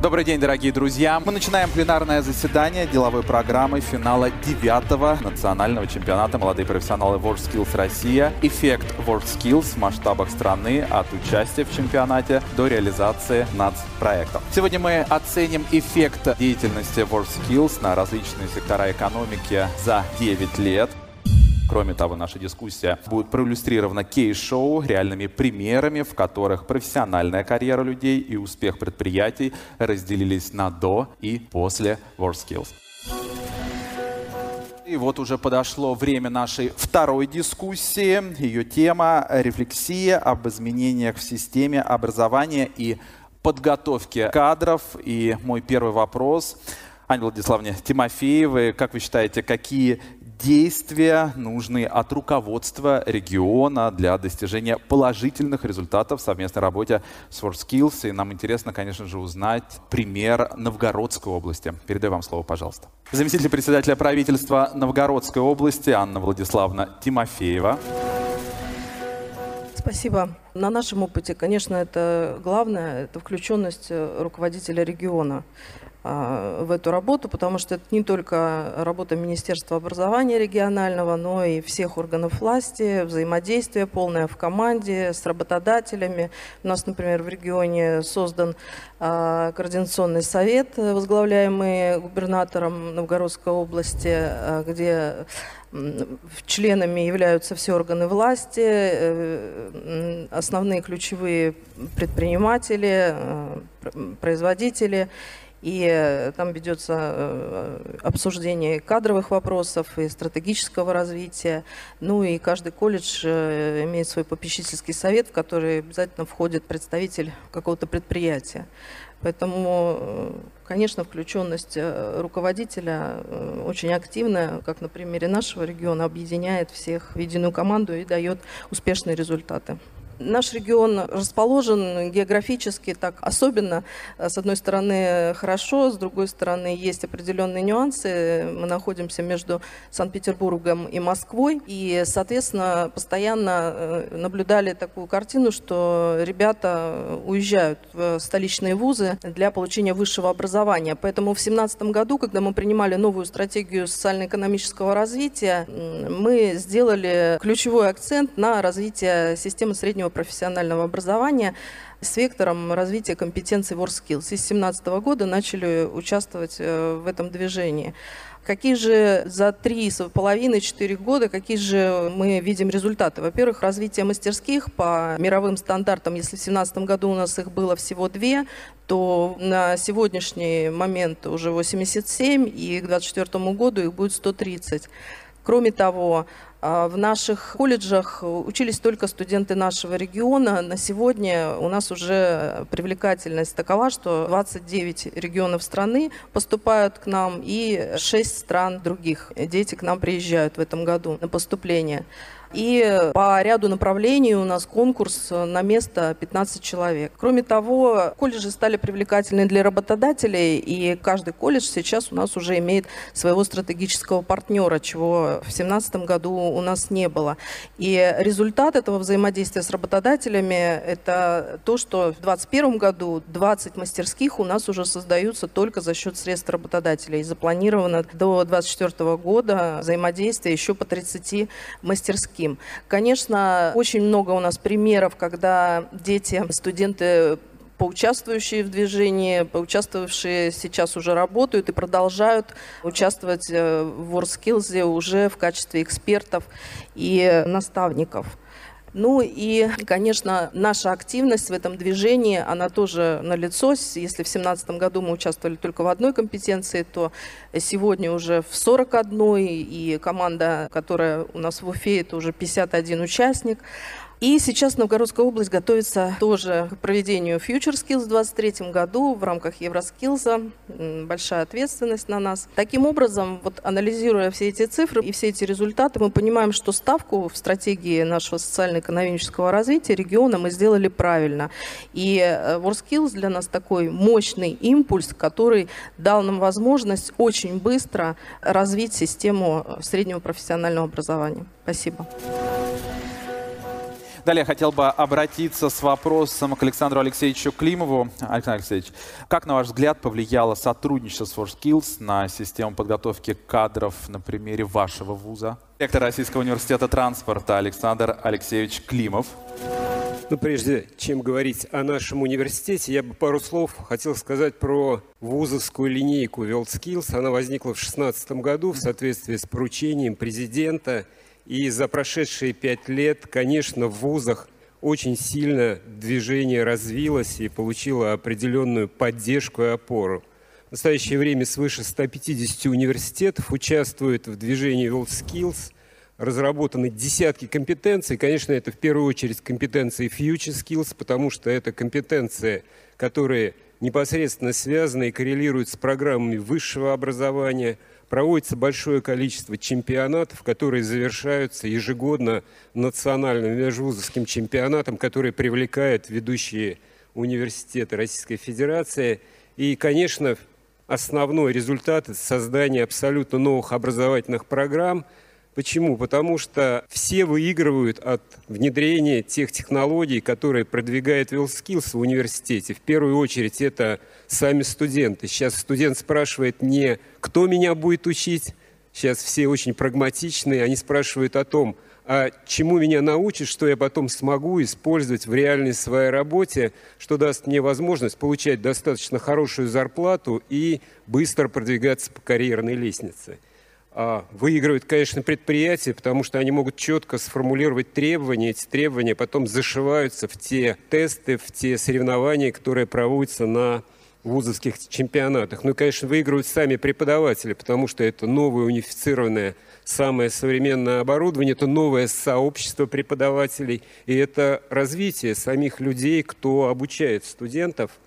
Добрый день, дорогие друзья. Мы начинаем пленарное заседание деловой программы финала девятого национального чемпионата «Молодые профессионалы WorldSkills Россия». Эффект WorldSkills в масштабах страны от участия в чемпионате до реализации нацпроектов. Сегодня мы оценим эффект деятельности WorldSkills на различные сектора экономики за 9 лет. Кроме того, наша дискуссия будет проиллюстрирована кейс-шоу реальными примерами, в которых профессиональная карьера людей и успех предприятий разделились на до и после WorldSkills. И вот уже подошло время нашей второй дискуссии. Ее тема – рефлексия об изменениях в системе образования и подготовки кадров. И мой первый вопрос – Анне Владиславовне Тимофеевой, как вы считаете, какие действия нужны от руководства региона для достижения положительных результатов в совместной работе с WorldSkills. И нам интересно, конечно же, узнать пример Новгородской области. Передаю вам слово, пожалуйста. Заместитель председателя правительства Новгородской области Анна Владиславовна Тимофеева. Спасибо. На нашем опыте, конечно, это главное, это включенность руководителя региона. А, в эту работу, потому что это не только работа Министерства образования регионального, но и всех органов власти, взаимодействие полное в команде с работодателями. У нас, например, в регионе создан а, координационный совет, возглавляемый губернатором Новгородской области, а, где членами являются все органы власти, э, основные ключевые предприниматели, э, производители и э, там ведется э, обсуждение кадровых вопросов и стратегического развития. Ну и каждый колледж э, имеет свой попечительский совет, в который обязательно входит представитель какого-то предприятия. Поэтому, конечно, включенность руководителя очень активная, как на примере нашего региона, объединяет всех в единую команду и дает успешные результаты. Наш регион расположен географически так особенно. С одной стороны хорошо, с другой стороны есть определенные нюансы. Мы находимся между Санкт-Петербургом и Москвой. И, соответственно, постоянно э, наблюдали такую картину, что ребята уезжают в столичные вузы для получения высшего образования. Поэтому в 2017 году, когда мы принимали новую стратегию социально-экономического развития, мы сделали ключевой акцент на развитие системы среднего профессионального образования с вектором развития компетенций WorkSkills. С 2017 года начали участвовать э, в этом движении. Какие же за три с половиной-четыре года, какие же мы видим результаты? Во-первых, развитие мастерских по мировым стандартам. Если в 2017 году у нас их было всего две, то на сегодняшний момент уже 87, и к 2024 году их будет 130. Кроме того, в наших колледжах учились только студенты нашего региона. На сегодня у нас уже привлекательность такова, что 29 регионов страны поступают к нам и 6 стран других. Дети к нам приезжают в этом году на поступление. И по ряду направлений у нас конкурс на место 15 человек. Кроме того, колледжи стали привлекательны для работодателей, и каждый колледж сейчас у нас уже имеет своего стратегического партнера, чего в 2017 году у нас не было. И результат этого взаимодействия с работодателями – это то, что в 2021 году 20 мастерских у нас уже создаются только за счет средств работодателей. И запланировано до 2024 года взаимодействие еще по 30 мастерских таким. Конечно, очень много у нас примеров, когда дети, студенты поучаствующие в движении, поучаствовавшие сейчас уже работают и продолжают участвовать э, в WorldSkills уже в качестве экспертов и наставников. Ну и, конечно, наша активность в этом движении, она тоже налицо. Если в 2017 году мы участвовали только в одной компетенции, то сегодня уже в 41, и команда, которая у нас в Уфе, это уже 51 участник. И сейчас Новгородская область готовится тоже к проведению Future Skills в 2023 году в рамках Евроскиллза. Большая ответственность на нас. Таким образом, вот анализируя все эти цифры и все эти результаты, мы понимаем, что ставку в стратегии нашего социально-экономического развития региона мы сделали правильно. И э, WorldSkills для нас такой мощный импульс, который дал нам возможность очень быстро развить систему среднего профессионального образования. Спасибо. Далее я хотел бы обратиться с вопросом к Александру Алексеевичу Климову. Александр Алексеевич, как, на ваш взгляд, повлияло сотрудничество с WorldSkills на систему подготовки кадров на примере вашего вуза? Ректор Российского университета транспорта Александр Алексеевич Климов. Ну, прежде чем говорить о нашем университете, я бы пару слов хотел сказать про вузовскую линейку WorldSkills. Она возникла в 2016 году в соответствии с поручением президента – и за прошедшие пять лет, конечно, в вузах очень сильно движение развилось и получило определенную поддержку и опору. В настоящее время свыше 150 университетов участвуют в движении WorldSkills. Разработаны десятки компетенций. Конечно, это в первую очередь компетенции Future Skills, потому что это компетенции, которые непосредственно связаны и коррелируют с программами высшего образования – проводится большое количество чемпионатов, которые завершаются ежегодно национальным межвузовским чемпионатом, который привлекает ведущие университеты Российской Федерации. И, конечно, основной результат – это создание абсолютно новых образовательных программ – Почему? Потому что все выигрывают от внедрения тех технологий, которые продвигает WillSkills в университете. В первую очередь это сами студенты. Сейчас студент спрашивает не «кто меня будет учить?», сейчас все очень прагматичные, они спрашивают о том, а чему меня научат, что я потом смогу использовать в реальной своей работе, что даст мне возможность получать достаточно хорошую зарплату и быстро продвигаться по карьерной лестнице. А, выигрывают, конечно, предприятия, потому что они могут четко сформулировать требования. Эти требования потом зашиваются в те тесты, в те соревнования, которые проводятся на вузовских чемпионатах. Ну и, конечно, выигрывают сами преподаватели, потому что это новое унифицированное самое современное оборудование, это новое сообщество преподавателей, и это развитие самих людей, кто обучает студентов –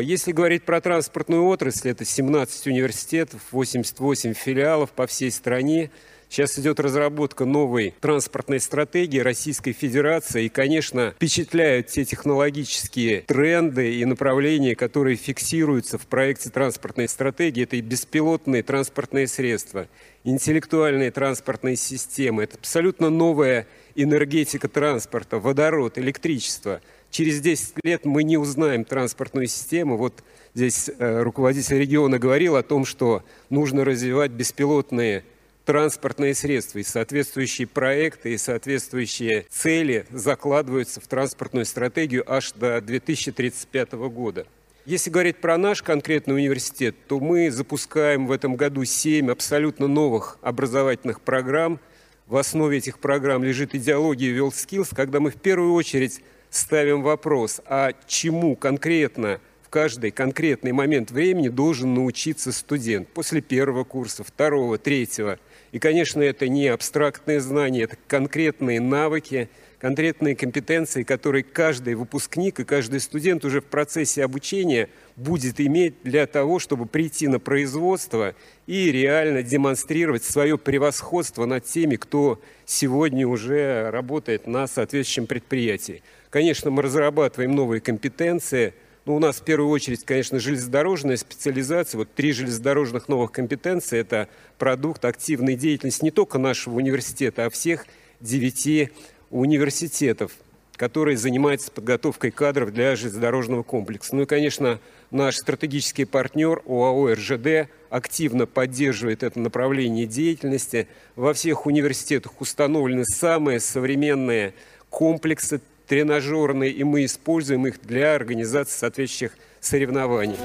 если говорить про транспортную отрасль, это 17 университетов, 88 филиалов по всей стране. Сейчас идет разработка новой транспортной стратегии Российской Федерации. И, конечно, впечатляют те технологические тренды и направления, которые фиксируются в проекте транспортной стратегии. Это и беспилотные транспортные средства, интеллектуальные транспортные системы. Это абсолютно новая энергетика транспорта, водород, электричество – через 10 лет мы не узнаем транспортную систему. Вот здесь э, руководитель региона говорил о том, что нужно развивать беспилотные транспортные средства, и соответствующие проекты, и соответствующие цели закладываются в транспортную стратегию аж до 2035 года. Если говорить про наш конкретный университет, то мы запускаем в этом году 7 абсолютно новых образовательных программ. В основе этих программ лежит идеология WorldSkills, когда мы в первую очередь ставим вопрос, а чему конкретно в каждый конкретный момент времени должен научиться студент после первого курса, второго, третьего. И, конечно, это не абстрактные знания, это конкретные навыки, конкретные компетенции, которые каждый выпускник и каждый студент уже в процессе обучения будет иметь для того, чтобы прийти на производство и реально демонстрировать свое превосходство над теми, кто сегодня уже работает на соответствующем предприятии. Конечно, мы разрабатываем новые компетенции. Ну, у нас в первую очередь, конечно, железнодорожная специализация. Вот три железнодорожных новых компетенции – это продукт активной деятельности не только нашего университета, а всех девяти университетов, которые занимаются подготовкой кадров для железнодорожного комплекса. Ну и, конечно, наш стратегический партнер ОАО «РЖД» активно поддерживает это направление деятельности. Во всех университетах установлены самые современные комплексы тренажерные, и мы используем их для организации соответствующих соревнований.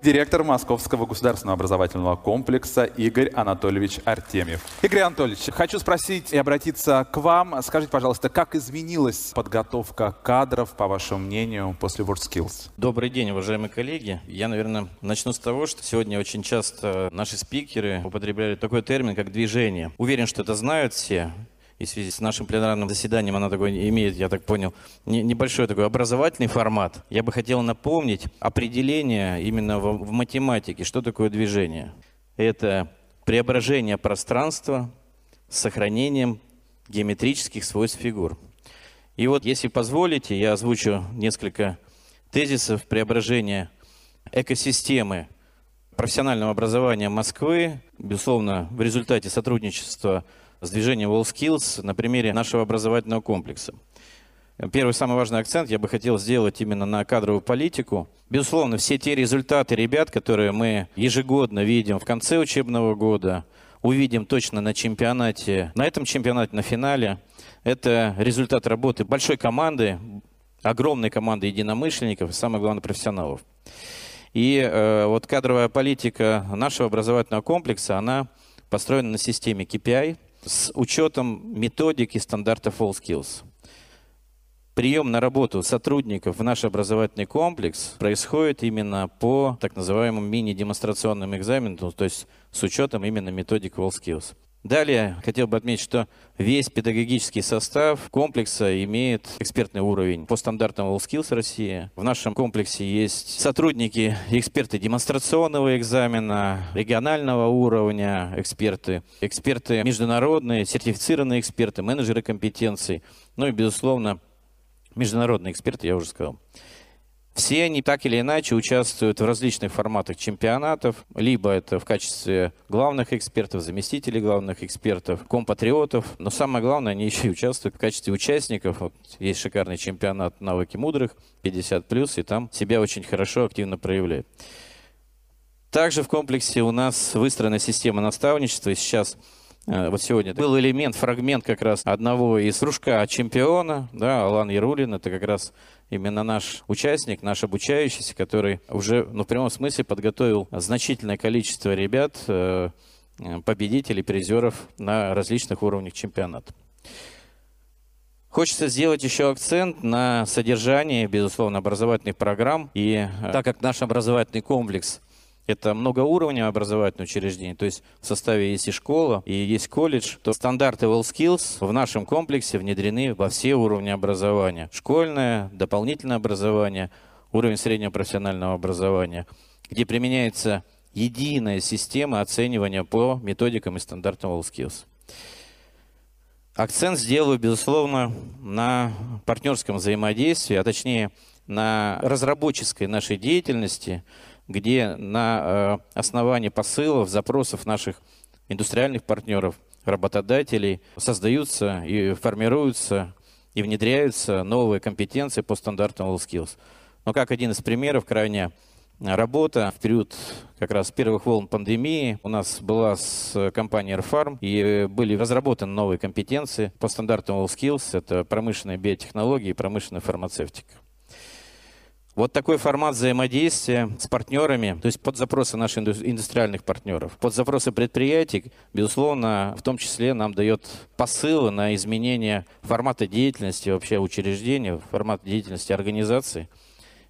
Директор Московского государственного образовательного комплекса Игорь Анатольевич Артемьев. Игорь Анатольевич, хочу спросить и обратиться к вам. Скажите, пожалуйста, как изменилась подготовка кадров, по вашему мнению, после WorldSkills? Добрый день, уважаемые коллеги. Я, наверное, начну с того, что сегодня очень часто наши спикеры употребляли такой термин, как движение. Уверен, что это знают все и в связи с нашим пленарным заседанием она такой имеет, я так понял, небольшой такой образовательный формат. Я бы хотел напомнить определение именно в, в математике, что такое движение. Это преображение пространства с сохранением геометрических свойств фигур. И вот, если позволите, я озвучу несколько тезисов преображения экосистемы профессионального образования Москвы, безусловно, в результате сотрудничества с движением WorldSkills на примере нашего образовательного комплекса. Первый самый важный акцент я бы хотел сделать именно на кадровую политику. Безусловно, все те результаты ребят, которые мы ежегодно видим в конце учебного года, увидим точно на чемпионате, на этом чемпионате, на финале, это результат работы большой команды, огромной команды единомышленников и, самое главное, профессионалов. И э, вот кадровая политика нашего образовательного комплекса, она построена на системе KPI с учетом методик и стандартов WorldSkills прием на работу сотрудников в наш образовательный комплекс происходит именно по так называемым мини-демонстрационным экзаменам, то есть с учетом именно методик WorldSkills. Далее хотел бы отметить, что весь педагогический состав комплекса имеет экспертный уровень по стандартам WorldSkills России. В нашем комплексе есть сотрудники эксперты демонстрационного экзамена, регионального уровня эксперты, эксперты международные, сертифицированные эксперты, менеджеры компетенций, ну и, безусловно, международные эксперты, я уже сказал. Все они так или иначе участвуют в различных форматах чемпионатов, либо это в качестве главных экспертов, заместителей главных экспертов, компатриотов, но самое главное, они еще и участвуют в качестве участников. Вот есть шикарный чемпионат «Навыки мудрых» 50+, и там себя очень хорошо, активно проявляют. Также в комплексе у нас выстроена система наставничества, и сейчас вот сегодня был элемент, фрагмент как раз одного из кружка чемпиона, да, Алан Ярулин, это как раз именно наш участник, наш обучающийся, который уже, ну, в прямом смысле подготовил значительное количество ребят, э, победителей, призеров на различных уровнях чемпионата. Хочется сделать еще акцент на содержании, безусловно, образовательных программ. И э, так как наш образовательный комплекс это многоуровневое образовательное учреждение, то есть в составе есть и школа, и есть колледж, то стандарты WellSkills в нашем комплексе внедрены во все уровни образования. Школьное, дополнительное образование, уровень среднего профессионального образования, где применяется единая система оценивания по методикам и стандартам WellSkills. Акцент сделаю, безусловно, на партнерском взаимодействии, а точнее на разработческой нашей деятельности – где на э, основании посылов, запросов наших индустриальных партнеров, работодателей создаются и формируются и внедряются новые компетенции по стандартам WorldSkills. Но как один из примеров, крайне работа в период как раз первых волн пандемии у нас была с компанией Airfarm, и были разработаны новые компетенции по стандартам WorldSkills. Это промышленные биотехнологии и промышленная фармацевтика. Вот такой формат взаимодействия с партнерами, то есть под запросы наших индустриальных партнеров, под запросы предприятий, безусловно, в том числе нам дает посылы на изменение формата деятельности вообще учреждения, формата деятельности организации.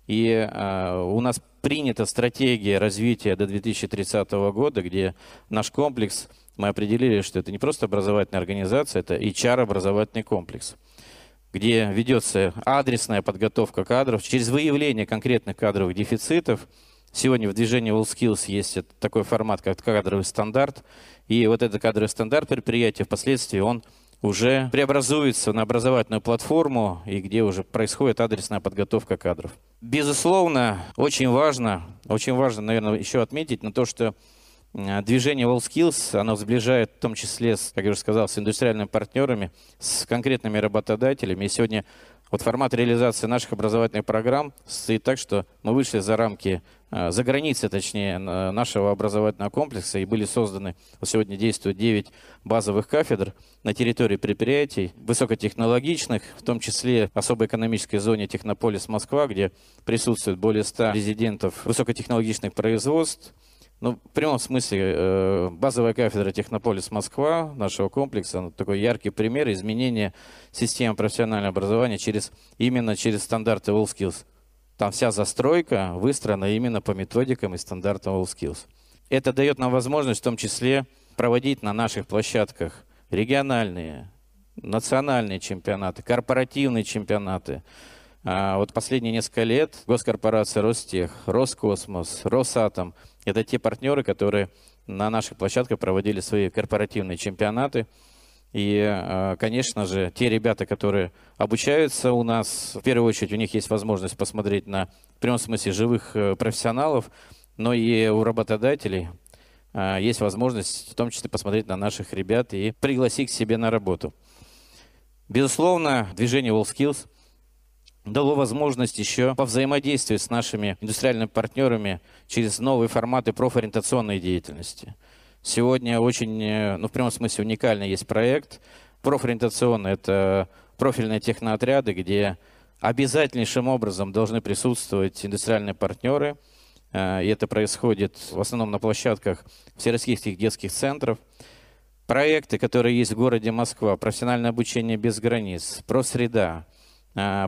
И э, у нас принята стратегия развития до 2030 года, где наш комплекс, мы определили, что это не просто образовательная организация, это HR-образовательный комплекс где ведется адресная подготовка кадров через выявление конкретных кадровых дефицитов. Сегодня в движении WorldSkills есть такой формат, как кадровый стандарт. И вот этот кадровый стандарт предприятия впоследствии он уже преобразуется на образовательную платформу, и где уже происходит адресная подготовка кадров. Безусловно, очень важно, очень важно, наверное, еще отметить на то, что движение WorldSkills, оно сближает в том числе, как я уже сказал, с индустриальными партнерами, с конкретными работодателями. И сегодня вот формат реализации наших образовательных программ стоит так, что мы вышли за рамки, э, за границы, точнее, нашего образовательного комплекса и были созданы, вот сегодня действуют 9 базовых кафедр на территории предприятий, высокотехнологичных, в том числе особой экономической зоне Технополис Москва, где присутствует более 100 резидентов высокотехнологичных производств, ну, в прямом смысле, э, базовая кафедра Технополис Москва нашего комплекса, ну, такой яркий пример изменения системы профессионального образования через, именно через стандарты WorldSkills. Там вся застройка выстроена именно по методикам и стандартам WorldSkills. Это дает нам возможность в том числе проводить на наших площадках региональные, национальные чемпионаты, корпоративные чемпионаты. А вот последние несколько лет госкорпорация Ростех, Роскосмос, Росатом – это те партнеры, которые на наших площадках проводили свои корпоративные чемпионаты. И, э, конечно же, те ребята, которые обучаются у нас, в первую очередь у них есть возможность посмотреть на, в прямом смысле, живых э, профессионалов, но и у работодателей а, есть возможность в том числе посмотреть на наших ребят и пригласить к себе на работу. Безусловно, движение WorldSkills дало возможность еще по взаимодействию с нашими индустриальными партнерами через новые форматы профориентационной деятельности. Сегодня очень, э, ну в прямом смысле уникальный есть проект. Профориентационный – это профильные техноотряды, где обязательнейшим образом должны присутствовать индустриальные партнеры. Э, и это происходит в основном на площадках всероссийских детских центров. Проекты, которые есть в городе Москва, профессиональное обучение без границ, просреда, э,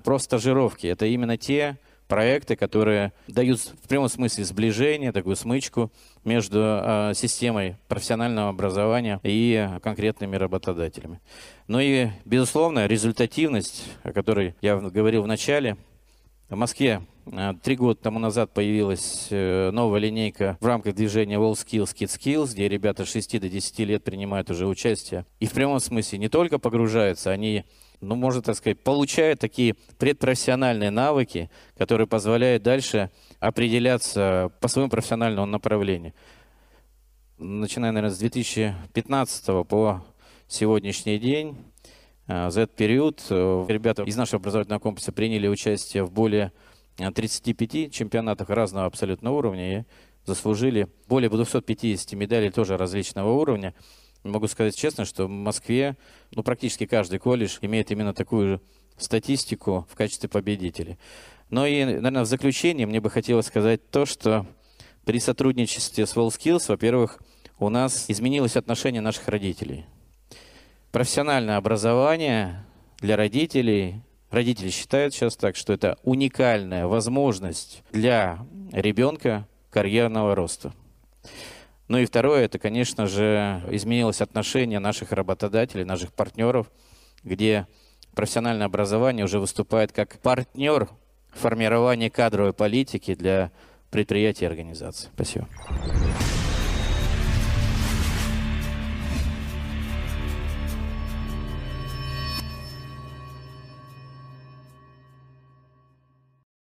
про стажировки. Это именно те проекты, которые дают в прямом смысле сближение, такую смычку между э, системой профессионального образования и конкретными работодателями. Ну и, безусловно, результативность, о которой я говорил в начале. В Москве э, три года тому назад появилась э, новая линейка в рамках движения WorldSkills Kids Skills, где ребята с 6 до 10 лет принимают уже участие. И в прямом смысле не только погружаются, они ну, можно так сказать, получают такие предпрофессиональные навыки, которые позволяют дальше определяться по своему профессиональному направлению. Начиная, наверное, с 2015 по сегодняшний день, э, за этот период э, ребята из нашего образовательного комплекса приняли участие в более 35 чемпионатах разного абсолютно уровня и заслужили более 250 медалей тоже различного уровня. Могу сказать честно, что в Москве ну, практически каждый колледж имеет именно такую же статистику в качестве победителей. Но и, наверное, в заключение мне бы хотелось сказать то, что при сотрудничестве с WellSkills, во-первых, у нас изменилось отношение наших родителей. Профессиональное образование для родителей, родители считают сейчас так, что это уникальная возможность для ребенка карьерного роста. Ну и второе, это, конечно же, изменилось отношение наших работодателей, наших партнеров, где профессиональное образование уже выступает как партнер формирования кадровой политики для предприятий и организаций. Спасибо.